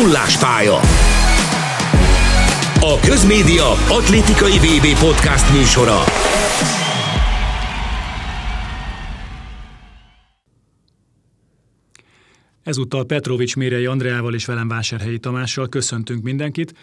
Nullás pálya. A Közmédia atlétikai VB podcast műsora. Ezúttal Petrovics Mérei Andreával és velem Vásárhelyi Tamással köszöntünk mindenkit.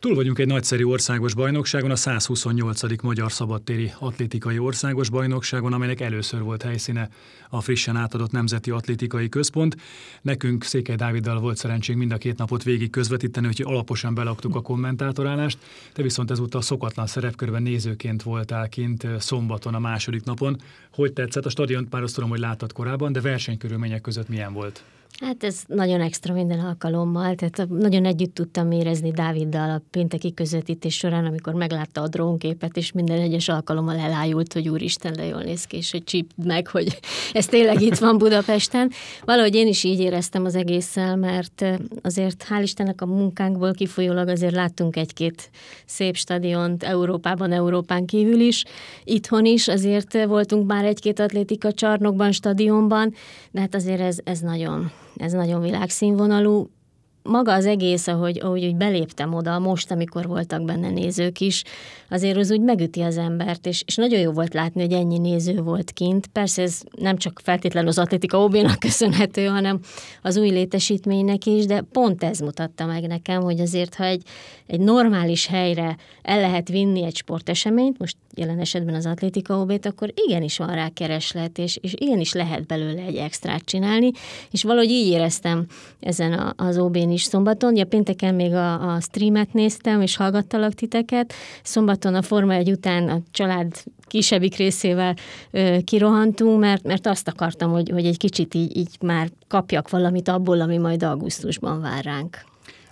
Túl vagyunk egy nagyszerű országos bajnokságon, a 128. Magyar Szabadtéri Atlétikai Országos Bajnokságon, amelynek először volt helyszíne a frissen átadott Nemzeti Atlétikai Központ. Nekünk Székely Dáviddal volt szerencsénk mind a két napot végig közvetíteni, úgyhogy alaposan belaktuk a kommentátorálást. Te viszont ezúttal szokatlan szerepkörben nézőként voltál kint szombaton a második napon. Hogy tetszett? A stadiont már azt tudom, hogy láttad korábban, de versenykörülmények között milyen volt? Hát ez nagyon extra minden alkalommal, tehát nagyon együtt tudtam érezni Dáviddal a pénteki közvetítés során, amikor meglátta a drónképet, és minden egyes alkalommal elájult, hogy úristen, de jól néz ki, és hogy csíp meg, hogy ez tényleg itt van Budapesten. Valahogy én is így éreztem az egésszel, mert azért hál' Istennek a munkánkból kifolyólag azért láttunk egy-két szép stadiont Európában, Európán kívül is, itthon is, azért voltunk már egy-két atlétika csarnokban, stadionban, de hát azért ez, ez nagyon ez nagyon világszínvonalú. Maga az egész, ahogy, ahogy úgy beléptem oda, most, amikor voltak benne nézők is, azért az úgy megüti az embert, és, és nagyon jó volt látni, hogy ennyi néző volt kint. Persze ez nem csak feltétlenül az atlétika ob köszönhető, hanem az új létesítménynek is, de pont ez mutatta meg nekem, hogy azért, ha egy, egy normális helyre el lehet vinni egy sporteseményt, most jelen esetben az atlétika ob akkor igenis van rá kereslet, és, és igenis lehet belőle egy extrát csinálni, és valahogy így éreztem ezen a, az OB-n is szombaton. Ja, pénteken még a, a streamet néztem, és hallgattalak titeket. Szombaton a Forma egy után a család kisebbik részével ö, kirohantunk, mert, mert azt akartam, hogy, hogy egy kicsit így, így már kapjak valamit abból, ami majd augusztusban vár ránk.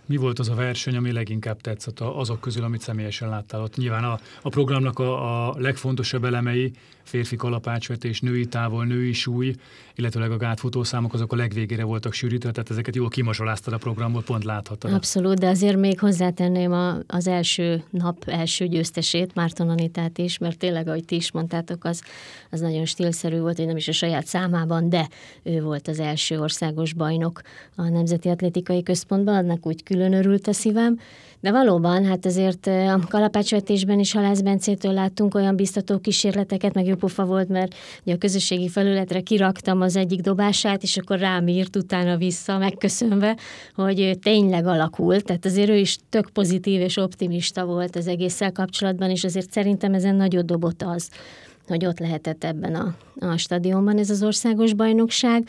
Mi volt az a verseny, ami leginkább tetszett azok közül, amit személyesen láttál ott? Nyilván a, a programnak a, a legfontosabb elemei, férfi kalapácsvetés, női távol, női súly, illetőleg a gátfutószámok azok a legvégére voltak sűrítve, tehát ezeket jól kimazsoláztad a programból, pont láthattad. Abszolút, de azért még hozzátenném a, az első nap első győztesét, Márton Anitát is, mert tényleg, ahogy ti is mondtátok, az, az nagyon stílszerű volt, hogy nem is a saját számában, de ő volt az első országos bajnok a Nemzeti Atlétikai Központban, annak úgy külön örült a szívem, de valóban, hát azért a kalapácsvetésben is Halász Bencétől láttunk olyan biztató kísérleteket, meg jópofa volt, mert ugye a közösségi felületre kiraktam az egyik dobását, és akkor rám írt utána vissza, megköszönve, hogy tényleg alakult. Tehát azért ő is tök pozitív és optimista volt az egésszel kapcsolatban, és azért szerintem ezen nagyot dobott az, hogy ott lehetett ebben a, a stadionban ez az országos bajnokság.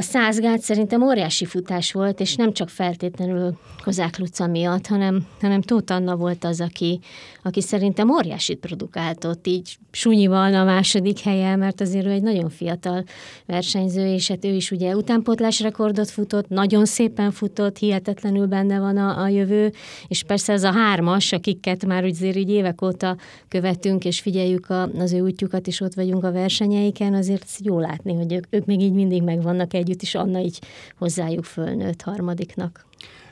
A százgát szerintem óriási futás volt, és nem csak feltétlenül Kozák Luca miatt, hanem, hanem Tóth Anna volt az, aki, aki szerintem óriásit produkált ott, így sunyival a második helye, mert azért ő egy nagyon fiatal versenyző, és hát ő is ugye utánpótlás rekordot futott, nagyon szépen futott, hihetetlenül benne van a, a jövő, és persze ez a hármas, akiket már azért így évek óta követünk, és figyeljük a, az ő útjukat, és ott vagyunk a versenyeiken, azért jó látni, hogy ők, ők még így mindig megvannak együtt, és Anna így hozzájuk fölnőtt harmadiknak.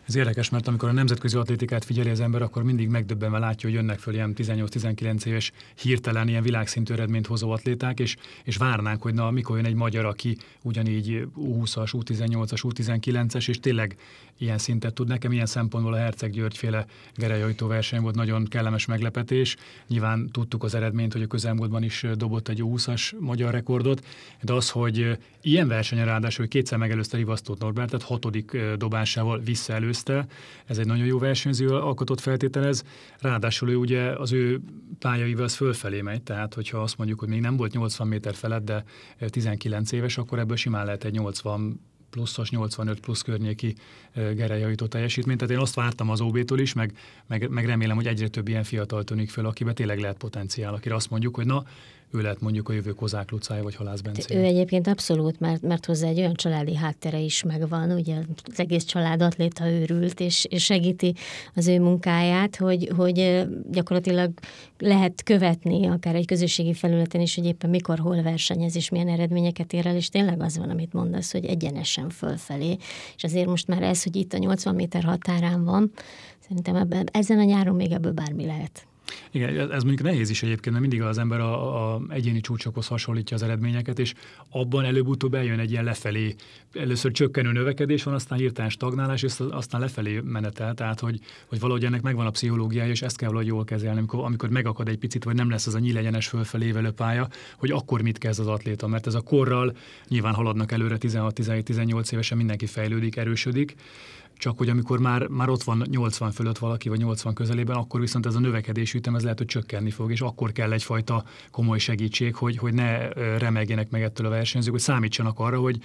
Ez érdekes, mert amikor a nemzetközi atlétikát figyeli az ember, akkor mindig megdöbbenve látja, hogy jönnek föl ilyen 18-19 éves hirtelen ilyen világszintű eredményt hozó atléták, és, és várnánk, hogy na, mikor jön egy magyar, aki ugyanígy U20-as, U18-as, U19-es, és tényleg ilyen szintet tud. Nekem ilyen szempontból a Herceg György féle gerejajtó verseny volt nagyon kellemes meglepetés. Nyilván tudtuk az eredményt, hogy a közelmúltban is dobott egy 20-as magyar rekordot, de az, hogy ilyen versenyen ráadásul, hogy kétszer megelőzte Rivasztót Norbert, tehát hatodik dobásával visszaelőzte, ez egy nagyon jó versenyző alkotott feltételez, ráadásul ő ugye az ő pályaival az fölfelé megy, tehát hogyha azt mondjuk, hogy még nem volt 80 méter felett, de 19 éves, akkor ebből simán lehet egy 80 pluszos 85 plusz környéki gerejajító teljesítményt. Tehát én azt vártam az OB-tól is, meg, meg, meg remélem, hogy egyre több ilyen fiatal tűnik föl, akiben tényleg lehet potenciál, akire azt mondjuk, hogy na, ő lehet mondjuk a jövő Kozák Lucája vagy Halász Bence. Ő egyébként abszolút, mert, mert hozzá egy olyan családi háttere is megvan, ugye az egész család atléta őrült, és, és segíti az ő munkáját, hogy, hogy gyakorlatilag lehet követni akár egy közösségi felületen is, hogy éppen mikor, hol versenyez, és milyen eredményeket ér el, és tényleg az van, amit mondasz, hogy egyenesen fölfelé. És azért most már ez, hogy itt a 80 méter határán van, szerintem ebben, ezen a nyáron még ebből bármi lehet. Igen, ez mondjuk nehéz is egyébként, mert mindig az ember a, a egyéni csúcsokhoz hasonlítja az eredményeket, és abban előbb-utóbb eljön egy ilyen lefelé, először csökkenő növekedés van, aztán hirtelen stagnálás, és aztán lefelé menetel, tehát hogy, hogy valahogy ennek megvan a pszichológiája, és ezt kell valahogy jól kezelni, amikor, amikor megakad egy picit, vagy nem lesz az a nyílegyenes fölfelévelő pálya, hogy akkor mit kezd az atléta, mert ez a korral nyilván haladnak előre 16-17-18 évesen mindenki fejlődik, erősödik, csak hogy amikor már, már ott van 80 fölött valaki, vagy 80 közelében, akkor viszont ez a növekedési ütem ez lehet, hogy csökkenni fog, és akkor kell egyfajta komoly segítség, hogy, hogy ne remegjenek meg ettől a versenyzők, hogy számítsanak arra, hogy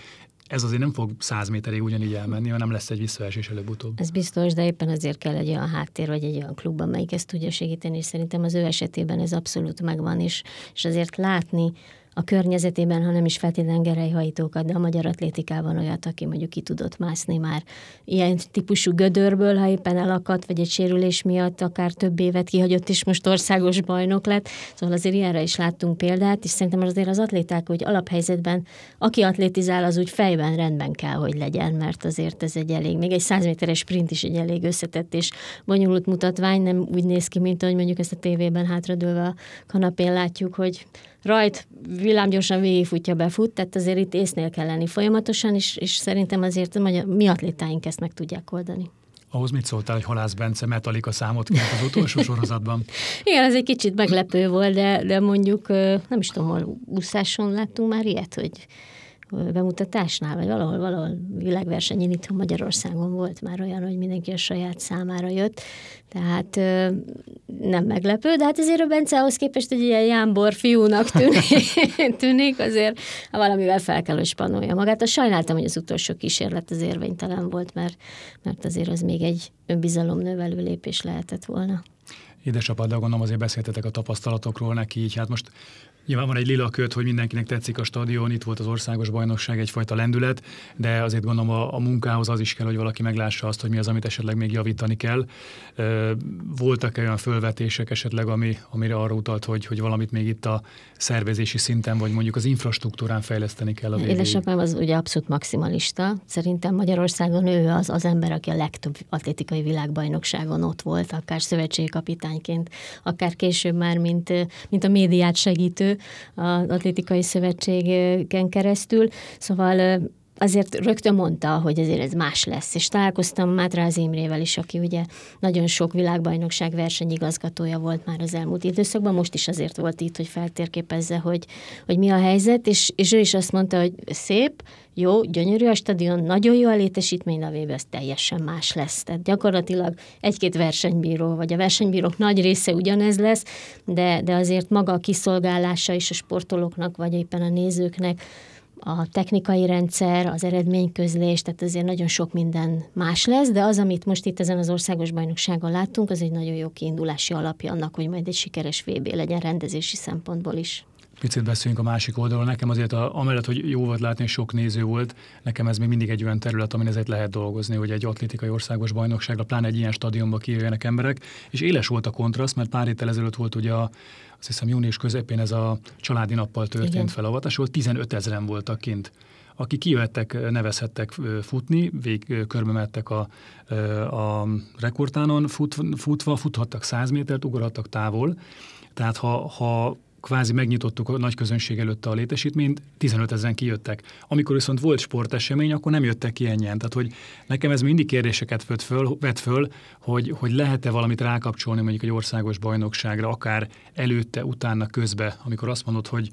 ez azért nem fog száz méterig ugyanígy elmenni, hanem lesz egy visszaesés előbb-utóbb. Ez biztos, de éppen azért kell egy olyan háttér, vagy egy olyan klub, amelyik ezt tudja segíteni, és szerintem az ő esetében ez abszolút megvan, és, és azért látni, a környezetében, hanem is feltétlenül gerejhajtókat, de a magyar atlétikában olyat, aki mondjuk ki tudott mászni már ilyen típusú gödörből, ha éppen elakadt, vagy egy sérülés miatt akár több évet kihagyott, és most országos bajnok lett. Szóval azért ilyenre is láttunk példát, és szerintem azért az atléták, hogy alaphelyzetben, aki atlétizál, az úgy fejben rendben kell, hogy legyen, mert azért ez egy elég, még egy 100 méteres sprint is egy elég összetett és bonyolult mutatvány, nem úgy néz ki, mint ahogy mondjuk ezt a tévében hátradőlve a kanapén látjuk, hogy rajt villámgyorsan végigfutja, befut, tehát azért itt észnél kell lenni folyamatosan, és, és szerintem azért a mi atlétáink ezt meg tudják oldani. Ahhoz mit szóltál, hogy Halász Bence Metallica számot kért az utolsó sorozatban? Igen, ez egy kicsit meglepő volt, de, de mondjuk nem is tudom, hol úszáson láttunk már ilyet, hogy bemutatásnál, vagy valahol, valahol világversenyen itt Magyarországon volt már olyan, hogy mindenki a saját számára jött, tehát nem meglepő, de hát azért a Bence ahhoz képest egy ilyen jámbor fiúnak tűnik, tűnik azért valamivel fel kell, hogy spanolja magát. A sajnáltam, hogy az utolsó kísérlet az érvénytelen volt, mert, mert azért az még egy önbizalomnövelő lépés lehetett volna. Édesapaddal gondolom azért beszéltetek a tapasztalatokról neki, így hát most Nyilván van egy lila köt, hogy mindenkinek tetszik a stadion, itt volt az országos bajnokság, egyfajta lendület, de azért gondolom a, a munkához az is kell, hogy valaki meglássa azt, hogy mi az, amit esetleg még javítani kell. Voltak olyan fölvetések esetleg, ami, amire arra utalt, hogy, hogy valamit még itt a szervezési szinten, vagy mondjuk az infrastruktúrán fejleszteni kell a végéig. Édesapám az ugye abszolút maximalista. Szerintem Magyarországon ő az az ember, aki a legtöbb atlétikai világbajnokságon ott volt, akár szövetségi kapitányként, akár később már, mint, mint a médiát segítő az Atlétikai Szövetségen keresztül. Szóval azért rögtön mondta, hogy azért ez más lesz. És találkoztam Mátráz Imrével is, aki ugye nagyon sok világbajnokság versenyigazgatója volt már az elmúlt időszakban, most is azért volt itt, hogy feltérképezze, hogy, hogy mi a helyzet, és, és ő is azt mondta, hogy szép, jó, gyönyörű a stadion, nagyon jó a létesítmény, de a végül ez teljesen más lesz. Tehát gyakorlatilag egy-két versenybíró, vagy a versenybírók nagy része ugyanez lesz, de, de azért maga a kiszolgálása is a sportolóknak, vagy éppen a nézőknek a technikai rendszer, az eredményközlés, tehát azért nagyon sok minden más lesz, de az, amit most itt ezen az országos bajnokságon láttunk, az egy nagyon jó kiindulási alapja annak, hogy majd egy sikeres VB legyen rendezési szempontból is picit beszéljünk a másik oldalon. Nekem azért, a, amellett, hogy jó volt látni, sok néző volt, nekem ez még mindig egy olyan terület, amin ezért lehet dolgozni, hogy egy atlétikai országos bajnokságra, pláne egy ilyen stadionba kijöjjenek emberek, és éles volt a kontraszt, mert pár héttel ezelőtt volt ugye a, azt hiszem június közepén ez a családi nappal történt Igen. felavatás, volt 15 ezeren voltak kint akik kijöhettek, nevezhettek futni, vég körbe mentek a, a rekordtánon fut, futva, futhattak 100 métert, ugorhattak távol. Tehát ha, ha kvázi megnyitottuk a nagy közönség előtt a létesítményt, 15 ezeren kijöttek. Amikor viszont volt sportesemény, akkor nem jöttek ki ennyien. Tehát, hogy nekem ez mindig kérdéseket vet föl, vet föl hogy, hogy lehet-e valamit rákapcsolni mondjuk egy országos bajnokságra, akár előtte, utána, közbe, amikor azt mondod, hogy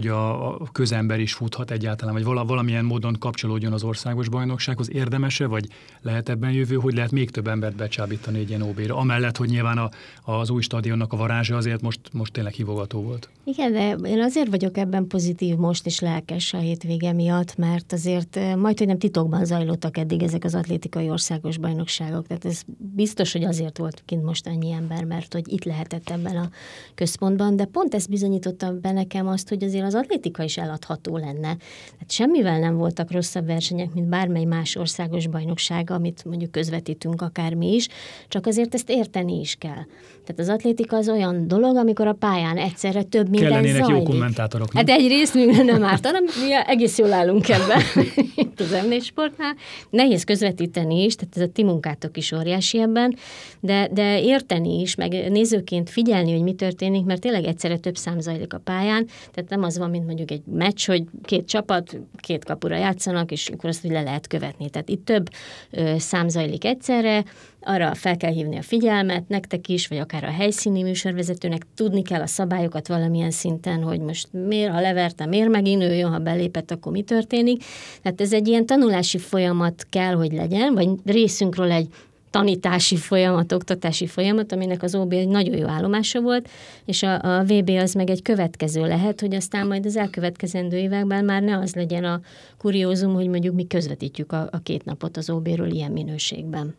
hogy a, a közember is futhat egyáltalán, vagy vala, valamilyen módon kapcsolódjon az országos bajnoksághoz. Érdemese, vagy lehet ebben jövő, hogy lehet még több embert becsábítani egy ilyen OB-ra? Amellett, hogy nyilván a, az új stadionnak a varázsa azért most, most tényleg hívogató volt. Igen, de én azért vagyok ebben pozitív most is lelkes a hétvége miatt, mert azért eh, majd, hogy nem titokban zajlottak eddig ezek az atlétikai országos bajnokságok. Tehát ez biztos, hogy azért volt kint most annyi ember, mert hogy itt lehetett ebben a központban, de pont ez bizonyította be nekem azt, hogy azért az atlétika is eladható lenne. Tehát semmivel nem voltak rosszabb versenyek, mint bármely más országos bajnokság, amit mondjuk közvetítünk akármi is, csak azért ezt érteni is kell. Tehát az atlétika az olyan dolog, amikor a pályán egyszerre több minden Kellenének zajlik. jó kommentátorok. Nem? Hát egyrészt még nem árt, hanem mi egész jól állunk ebben itt az m sportnál. Nehéz közvetíteni is, tehát ez a ti munkátok is óriási ebben, de, de érteni is, meg nézőként figyelni, hogy mi történik, mert tényleg egyszerre több szám zajlik a pályán, tehát nem az van, mint mondjuk egy meccs, hogy két csapat, két kapura játszanak, és akkor azt úgy le lehet követni. Tehát itt több ö, szám zajlik egyszerre, arra fel kell hívni a figyelmet, nektek is, vagy akár a helyszíni műsorvezetőnek, tudni kell a szabályokat valamilyen szinten, hogy most miért, ha leverte, miért megint ő jön, ha belépett, akkor mi történik. Tehát ez egy ilyen tanulási folyamat kell, hogy legyen, vagy részünkről egy tanítási folyamat, oktatási folyamat, aminek az OB egy nagyon jó állomása volt, és a, a VB az meg egy következő lehet, hogy aztán majd az elkövetkezendő években már ne az legyen a kuriózum, hogy mondjuk mi közvetítjük a, a két napot az OB-ről ilyen minőségben.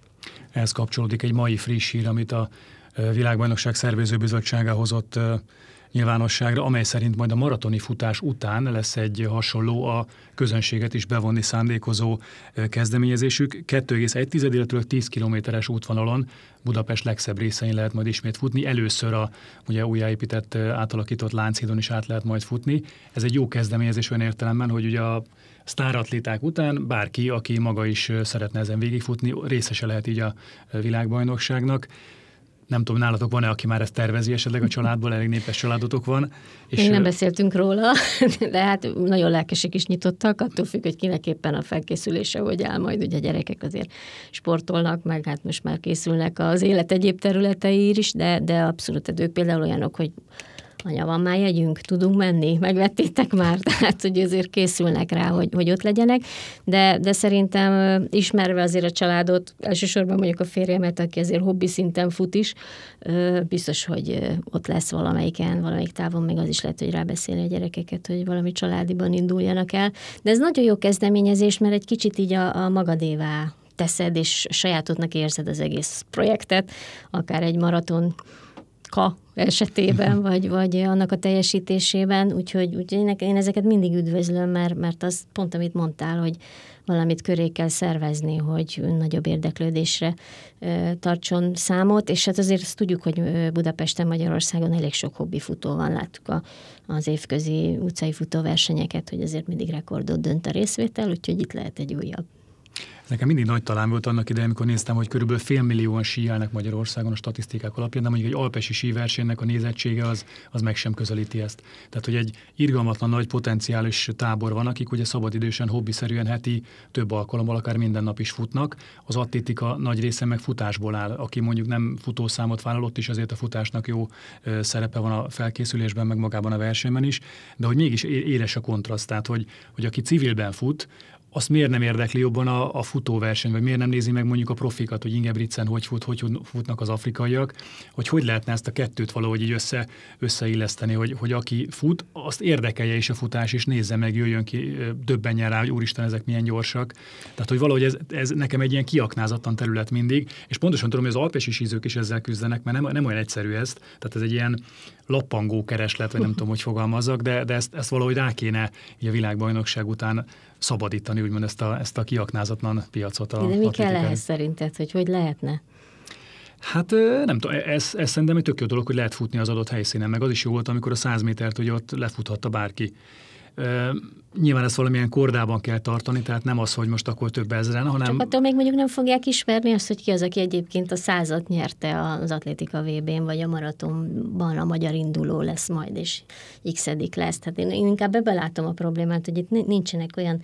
Ehhez kapcsolódik egy mai friss hír, amit a Világbajnokság Szervezőbizottsága hozott nyilvánosságra, amely szerint majd a maratoni futás után lesz egy hasonló a közönséget is bevonni szándékozó kezdeményezésük. 2,1, illetve 10 kilométeres útvonalon Budapest legszebb részein lehet majd ismét futni. Először a ugye újjáépített, átalakított Lánchídon is át lehet majd futni. Ez egy jó kezdeményezés olyan értelemben, hogy ugye a sztáratléták után bárki, aki maga is szeretne ezen végigfutni, részese lehet így a világbajnokságnak. Nem tudom, nálatok van-e, aki már ezt tervezi esetleg a családból, elég népes családotok van. És Még nem beszéltünk róla, de hát nagyon lelkesek is nyitottak, attól függ, hogy kinek éppen a felkészülése, hogy áll majd, ugye a gyerekek azért sportolnak, meg hát most már készülnek az élet egyéb területei is, de, de abszolút ők például olyanok, hogy anya, van már jegyünk, tudunk menni, megvettétek már, tehát hogy azért készülnek rá, hogy, hogy ott legyenek, de, de szerintem ismerve azért a családot, elsősorban mondjuk a férjemet, aki azért hobbi szinten fut is, biztos, hogy ott lesz valamelyiken, valamelyik távon még az is lehet, hogy rábeszéli a gyerekeket, hogy valami családiban induljanak el. De ez nagyon jó kezdeményezés, mert egy kicsit így a, a magadévá teszed, és sajátodnak érzed az egész projektet, akár egy maraton ka esetében, vagy, vagy annak a teljesítésében, úgyhogy, úgyhogy én ezeket mindig üdvözlöm, mert, mert az pont, amit mondtál, hogy valamit köré kell szervezni, hogy nagyobb érdeklődésre tartson számot, és hát azért azt tudjuk, hogy Budapesten, Magyarországon elég sok hobbi futó van, láttuk a, az évközi utcai futóversenyeket, hogy azért mindig rekordot dönt a részvétel, úgyhogy itt lehet egy újabb Nekem mindig nagy talán volt annak idején, amikor néztem, hogy körülbelül fél millióan síelnek Magyarországon a statisztikák alapján, de mondjuk egy alpesi síversenynek a nézettsége az, az meg sem közelíti ezt. Tehát, hogy egy irgalmatlan nagy potenciális tábor van, akik ugye szabadidősen, hobbiszerűen heti több alkalommal, akár minden nap is futnak. Az atlétika nagy része meg futásból áll. Aki mondjuk nem futószámot vállal, ott is azért a futásnak jó szerepe van a felkészülésben, meg magában a versenyben is, de hogy mégis éles a kontraszt, tehát hogy, hogy aki civilben fut, azt miért nem érdekli jobban a, a futóverseny, vagy miért nem nézi meg mondjuk a profikat, hogy Ingebrigtsen hogy fut, hogy futnak az afrikaiak, hogy hogy lehetne ezt a kettőt valahogy így össze, összeilleszteni, hogy, hogy aki fut, azt érdekelje is a futás, és nézze meg, jöjjön ki, döbbenjen rá, hogy úristen, ezek milyen gyorsak. Tehát, hogy valahogy ez, ez nekem egy ilyen kiaknázatlan terület mindig, és pontosan tudom, hogy az alpesi sízők is ezzel küzdenek, mert nem, nem olyan egyszerű ez, tehát ez egy ilyen lappangó kereslet, vagy nem tudom, hogy fogalmazzak, de, de ezt, ezt valahogy rá kéne így a világbajnokság után szabadítani, úgymond ezt a, ezt a kiaknázatlan piacot. A de mi kell ehhez szerinted, hogy hogy lehetne? Hát nem tudom, ez, ez szerintem egy tök jó dolog, hogy lehet futni az adott helyszínen, meg az is jó volt, amikor a 100 métert hogy ott lefuthatta bárki. Nyilván ezt valamilyen kordában kell tartani, tehát nem az, hogy most akkor több ezeren, hanem... Csak attól még mondjuk nem fogják ismerni azt, hogy ki az, aki egyébként a százat nyerte az atlétika VB-n, vagy a maratonban a magyar induló lesz majd, és x lesz. Tehát én, én inkább ebbe a problémát, hogy itt nincsenek olyan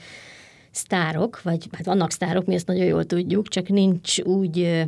sztárok, vagy hát vannak sztárok, mi ezt nagyon jól tudjuk, csak nincs úgy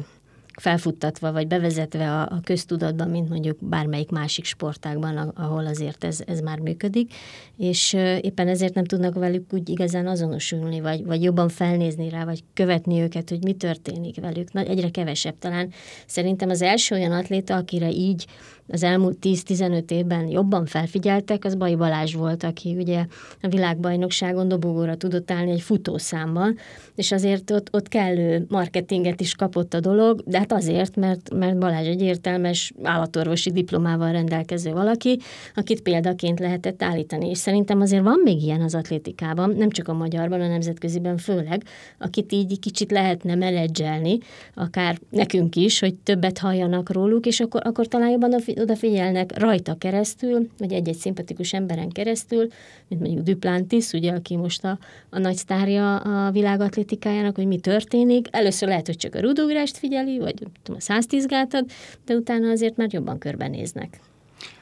felfuttatva vagy bevezetve a, a köztudatban, mint mondjuk bármelyik másik sportágban, ahol azért ez, ez már működik, és éppen ezért nem tudnak velük úgy igazán azonosulni, vagy, vagy jobban felnézni rá, vagy követni őket, hogy mi történik velük. Na, egyre kevesebb talán. Szerintem az első olyan atléta, akire így az elmúlt 10-15 évben jobban felfigyeltek, az Bai Balázs volt, aki ugye a világbajnokságon dobogóra tudott állni egy futószámban, és azért ott, ott kellő marketinget is kapott a dolog, de hát Hát azért, mert, mert Balázs egy értelmes állatorvosi diplomával rendelkező valaki, akit példaként lehetett állítani. És szerintem azért van még ilyen az atlétikában, nem csak a magyarban, a nemzetköziben főleg, akit így kicsit lehetne menedzselni, akár nekünk is, hogy többet halljanak róluk, és akkor, akkor talán jobban odafigyelnek rajta keresztül, vagy egy-egy szimpatikus emberen keresztül, mint mondjuk Duplantis, ugye, aki most a, a nagy sztárja a világatlétikájának, hogy mi történik. Először lehet, hogy csak a rudográst figyeli, vagy tudom, a 110 gátat, de utána azért már jobban körbenéznek.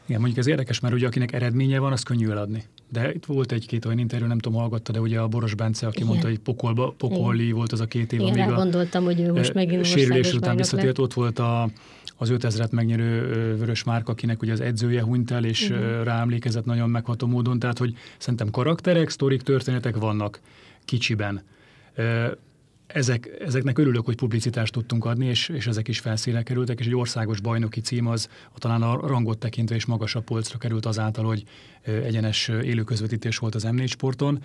Igen, mondjuk ez érdekes, mert ugye akinek eredménye van, az könnyű eladni. De itt volt egy-két olyan interjú, nem tudom, hallgatta, de ugye a Boros Bence, aki Igen. mondta, hogy pokolba, pokoli Igen. volt az a két év, Igen, amíg a gondoltam, hogy ő most megint sérülés után visszatért, ott volt a, az 5000-et megnyerő Vörös Márk, akinek ugye az edzője hunyt el, és uh-huh. ráemlékezett nagyon megható módon, tehát hogy szerintem karakterek, sztorik, történetek vannak kicsiben ezek, ezeknek örülök, hogy publicitást tudtunk adni, és, és ezek is felszínre kerültek, és egy országos bajnoki cím az talán a rangot tekintve is magasabb polcra került azáltal, hogy egyenes élőközvetítés volt az M4 sporton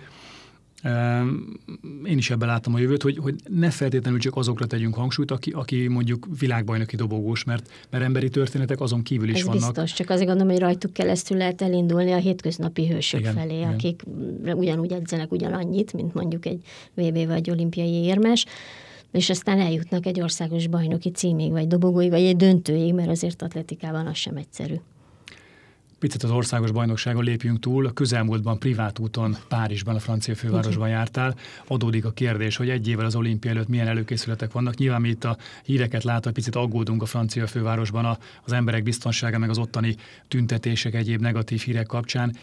én is ebben látom a jövőt, hogy, hogy ne feltétlenül csak azokra tegyünk hangsúlyt, aki, aki mondjuk világbajnoki dobogós, mert, mert emberi történetek azon kívül is Ez vannak. biztos, csak azért gondolom, hogy rajtuk keresztül lehet elindulni a hétköznapi hősök igen, felé, igen. akik ugyanúgy edzenek ugyanannyit, mint mondjuk egy VB vagy olimpiai érmes és aztán eljutnak egy országos bajnoki címig, vagy dobogóig, vagy egy döntőig, mert azért atletikában az sem egyszerű. Picit az országos bajnokságon lépjünk túl. A közelmúltban privát úton Párizsban, a francia fővárosban jártál. Adódik a kérdés, hogy egy évvel az olimpia előtt milyen előkészületek vannak. Nyilván mi itt a híreket látva picit aggódunk a francia fővárosban az emberek biztonsága, meg az ottani tüntetések, egyéb negatív hírek kapcsán.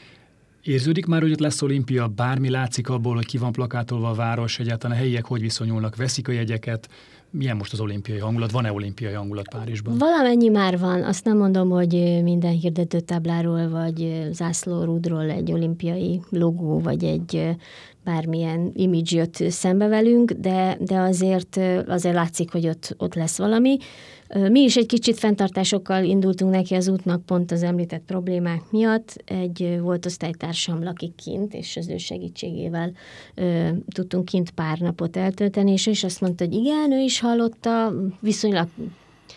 Érződik már, hogy ott lesz olimpia, bármi látszik abból, hogy ki van plakátolva a város, egyáltalán a helyiek hogy viszonyulnak, veszik a jegyeket, milyen most az olimpiai hangulat? Van-e olimpiai hangulat Párizsban? Valamennyi már van. Azt nem mondom, hogy minden hirdetőtábláról vagy zászlórúdról egy olimpiai logó vagy egy bármilyen image jött szembe velünk, de, de azért, azért látszik, hogy ott, ott lesz valami. Mi is egy kicsit fenntartásokkal indultunk neki az útnak pont az említett problémák miatt. Egy volt osztálytársam lakik kint, és az ő segítségével ö, tudtunk kint pár napot eltölteni, és, és azt mondta, hogy igen, ő is hallotta, viszonylag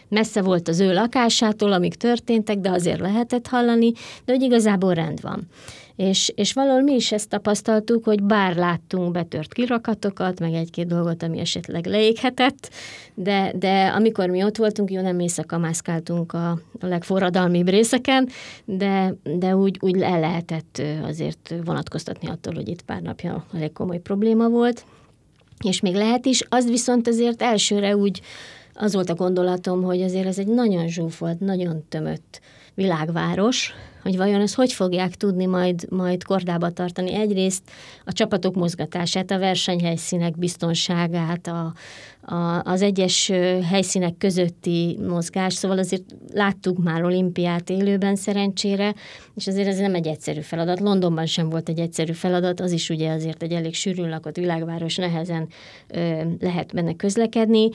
messze volt az ő lakásától, amik történtek, de azért lehetett hallani, de hogy igazából rend van. És, és valahol mi is ezt tapasztaltuk, hogy bár láttunk betört kirakatokat, meg egy-két dolgot, ami esetleg leéghetett, de, de amikor mi ott voltunk, jó nem éjszaka mászkáltunk a, a legforradalmibb részeken, de, de úgy, úgy el lehetett azért vonatkoztatni attól, hogy itt pár napja elég komoly probléma volt, és még lehet is, az viszont azért elsőre úgy az volt a gondolatom, hogy azért ez egy nagyon zsúfolt, nagyon tömött világváros, hogy vajon ezt hogy fogják tudni majd, majd kordába tartani. Egyrészt a csapatok mozgatását, a versenyhelyszínek biztonságát, a, a, az egyes helyszínek közötti mozgás, szóval azért láttuk már olimpiát élőben szerencsére, és azért ez nem egy egyszerű feladat. Londonban sem volt egy egyszerű feladat, az is ugye azért egy elég sűrűn lakott világváros, nehezen ö, lehet benne közlekedni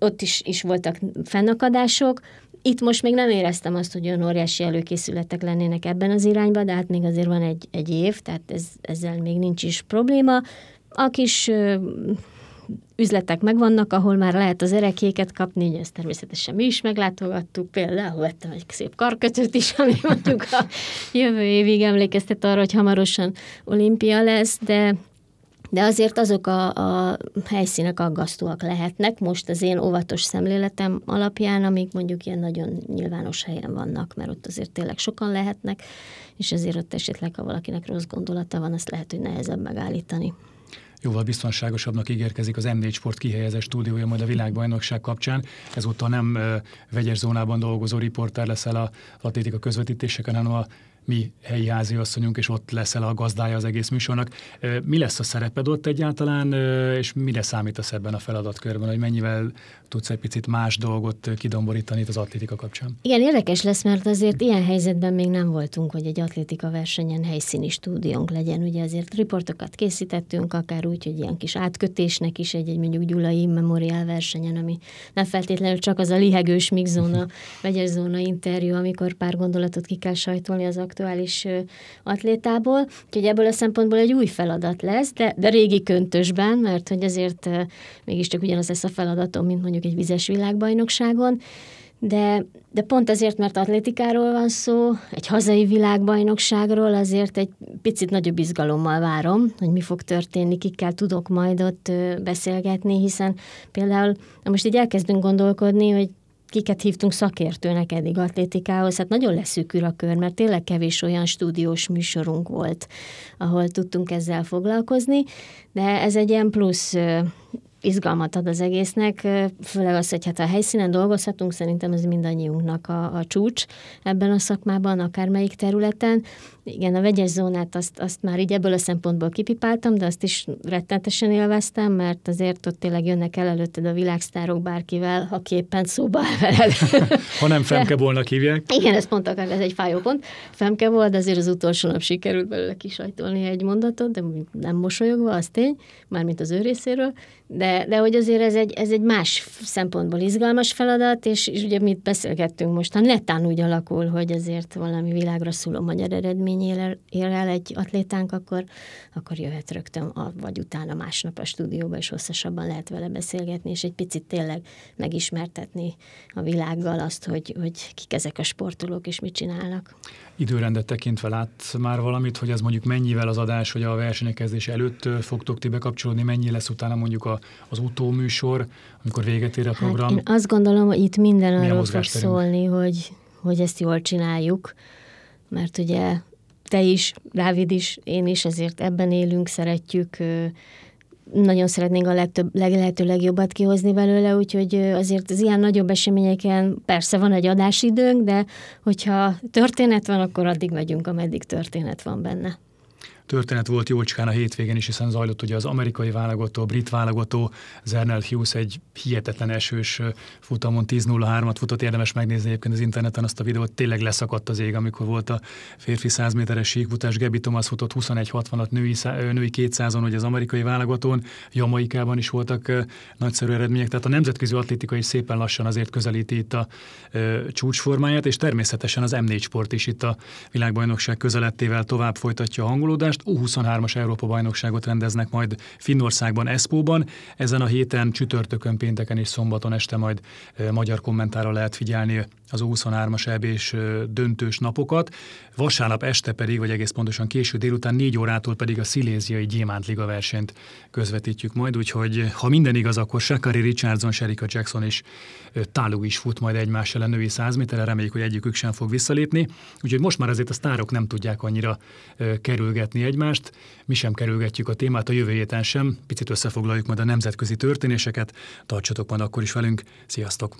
ott is, is voltak fennakadások. Itt most még nem éreztem azt, hogy olyan óriási előkészületek lennének ebben az irányban, de hát még azért van egy, egy év, tehát ez, ezzel még nincs is probléma. A kis ö, üzletek megvannak, ahol már lehet az erekéket kapni, ezt természetesen mi is meglátogattuk, például vettem egy szép karkötőt is, ami mondjuk a jövő évig emlékeztet arra, hogy hamarosan olimpia lesz, de de azért azok a, a helyszínek aggasztóak lehetnek, most az én óvatos szemléletem alapján, amik mondjuk ilyen nagyon nyilvános helyen vannak, mert ott azért tényleg sokan lehetnek, és ezért ott esetleg, ha valakinek rossz gondolata van, azt lehet, hogy nehezebb megállítani jóval biztonságosabbnak ígérkezik az M4 Sport kihelyezett stúdiója majd a világbajnokság kapcsán. Ezúttal nem vegyes zónában dolgozó riporter leszel a atlétika közvetítéseken, hanem a mi helyi asszonyunk, és ott leszel a gazdája az egész műsornak. Mi lesz a szereped ott egyáltalán, és mire számítasz ebben a feladatkörben, hogy mennyivel tudsz egy picit más dolgot kidomborítani itt az atlétika kapcsán? Igen, érdekes lesz, mert azért ilyen helyzetben még nem voltunk, hogy egy atlétika versenyen helyszíni stúdiónk legyen. Ugye azért riportokat készítettünk, akár úgy, hogy ilyen kis átkötésnek is egy, egy mondjuk Gyulai Memorial versenyen, ami nem feltétlenül csak az a lihegős mixzóna, vegyes zóna interjú, amikor pár gondolatot ki kell sajtolni az aktuális atlétából, úgyhogy ebből a szempontból egy új feladat lesz, de, de régi köntösben, mert hogy azért mégiscsak ugyanaz lesz a feladatom, mint mondjuk egy vizes világbajnokságon, de, de pont ezért, mert atlétikáról van szó, egy hazai világbajnokságról, azért egy picit nagyobb izgalommal várom, hogy mi fog történni, kikkel tudok majd ott beszélgetni, hiszen például most így elkezdünk gondolkodni, hogy kiket hívtunk szakértőnek eddig atlétikához, hát nagyon leszűkül a kör, mert tényleg kevés olyan stúdiós műsorunk volt, ahol tudtunk ezzel foglalkozni, de ez egy ilyen plusz izgalmat ad az egésznek, főleg az, hogy hát a helyszínen dolgozhatunk, szerintem ez mindannyiunknak a, a csúcs ebben a szakmában, akármelyik területen. Igen, a vegyes zónát azt, azt már így ebből a szempontból kipipáltam, de azt is rettentesen élveztem, mert azért ott tényleg jönnek el előtted a világsztárok bárkivel, ha képen szóba veled. ha nem Femkebolnak hívják. Igen, ez pont akár, ez egy fájó pont. Femke volt, de azért az utolsó nap sikerült belőle kisajtolni egy mondatot, de nem mosolyogva, az tény, mármint az ő részéről, de, de hogy azért ez egy, ez egy más szempontból izgalmas feladat, és, és ugye mit beszélgettünk mostan, netán úgy alakul, hogy azért valami világra szóló magyar eredmény él, él el egy atlétánk, akkor, akkor jöhet rögtön, a, vagy utána másnap a stúdióba, és hosszasabban lehet vele beszélgetni, és egy picit tényleg megismertetni a világgal azt, hogy, hogy kik ezek a sportolók, és mit csinálnak. Időrendet tekintve lát már valamit, hogy ez mondjuk mennyivel az adás, hogy a versenykezdés előtt fogtok ti bekapcsolódni, mennyi lesz utána mondjuk a, az utóműsor, amikor véget ér a hát program? Hát én azt gondolom, hogy itt minden arról fog szólni, hogy, hogy ezt jól csináljuk, mert ugye te is, Dávid is, én is, ezért ebben élünk, szeretjük, nagyon szeretnénk a legtöbb, leg, lehető legjobbat kihozni belőle, úgyhogy azért az ilyen nagyobb eseményeken persze van egy adásidőnk, de hogyha történet van, akkor addig megyünk, ameddig történet van benne történet volt jócskán a hétvégén is, hiszen zajlott ugye az amerikai válogató, a brit válogató, Zernel Hughes egy hihetetlen esős futamon 10.03-at futott, érdemes megnézni egyébként az interneten azt a videót, tényleg leszakadt az ég, amikor volt a férfi 100 méteres síkfutás, Gebi Thomas futott 21.60-at női, női 200-on, hogy az amerikai válogatón, Jamaikában is voltak nagyszerű eredmények, tehát a nemzetközi atlétika is szépen lassan azért közelíti itt a ö, csúcsformáját, és természetesen az M4 sport is itt a világbajnokság közelettével tovább folytatja a hangolódást, most U23-as Európa-bajnokságot rendeznek majd Finnországban, Eszpóban. Ezen a héten csütörtökön, pénteken és szombaton este majd magyar kommentára lehet figyelni az U23-as eb és döntős napokat. Vasárnap este pedig, vagy egész pontosan késő délután négy órától pedig a Sziléziai Gyémántliga versenyt közvetítjük majd, úgyhogy ha minden igaz, akkor Shakari Richardson, Sherika Jackson és Tálug is fut majd egymás ellen női 100 méterre, reméljük, hogy egyikük sem fog visszalépni. Úgyhogy most már azért a sztárok nem tudják annyira kerülgetni egymást, mi sem kerülgetjük a témát a jövő héten sem, picit összefoglaljuk majd a nemzetközi történéseket, tartsatok majd akkor is velünk, sziasztok!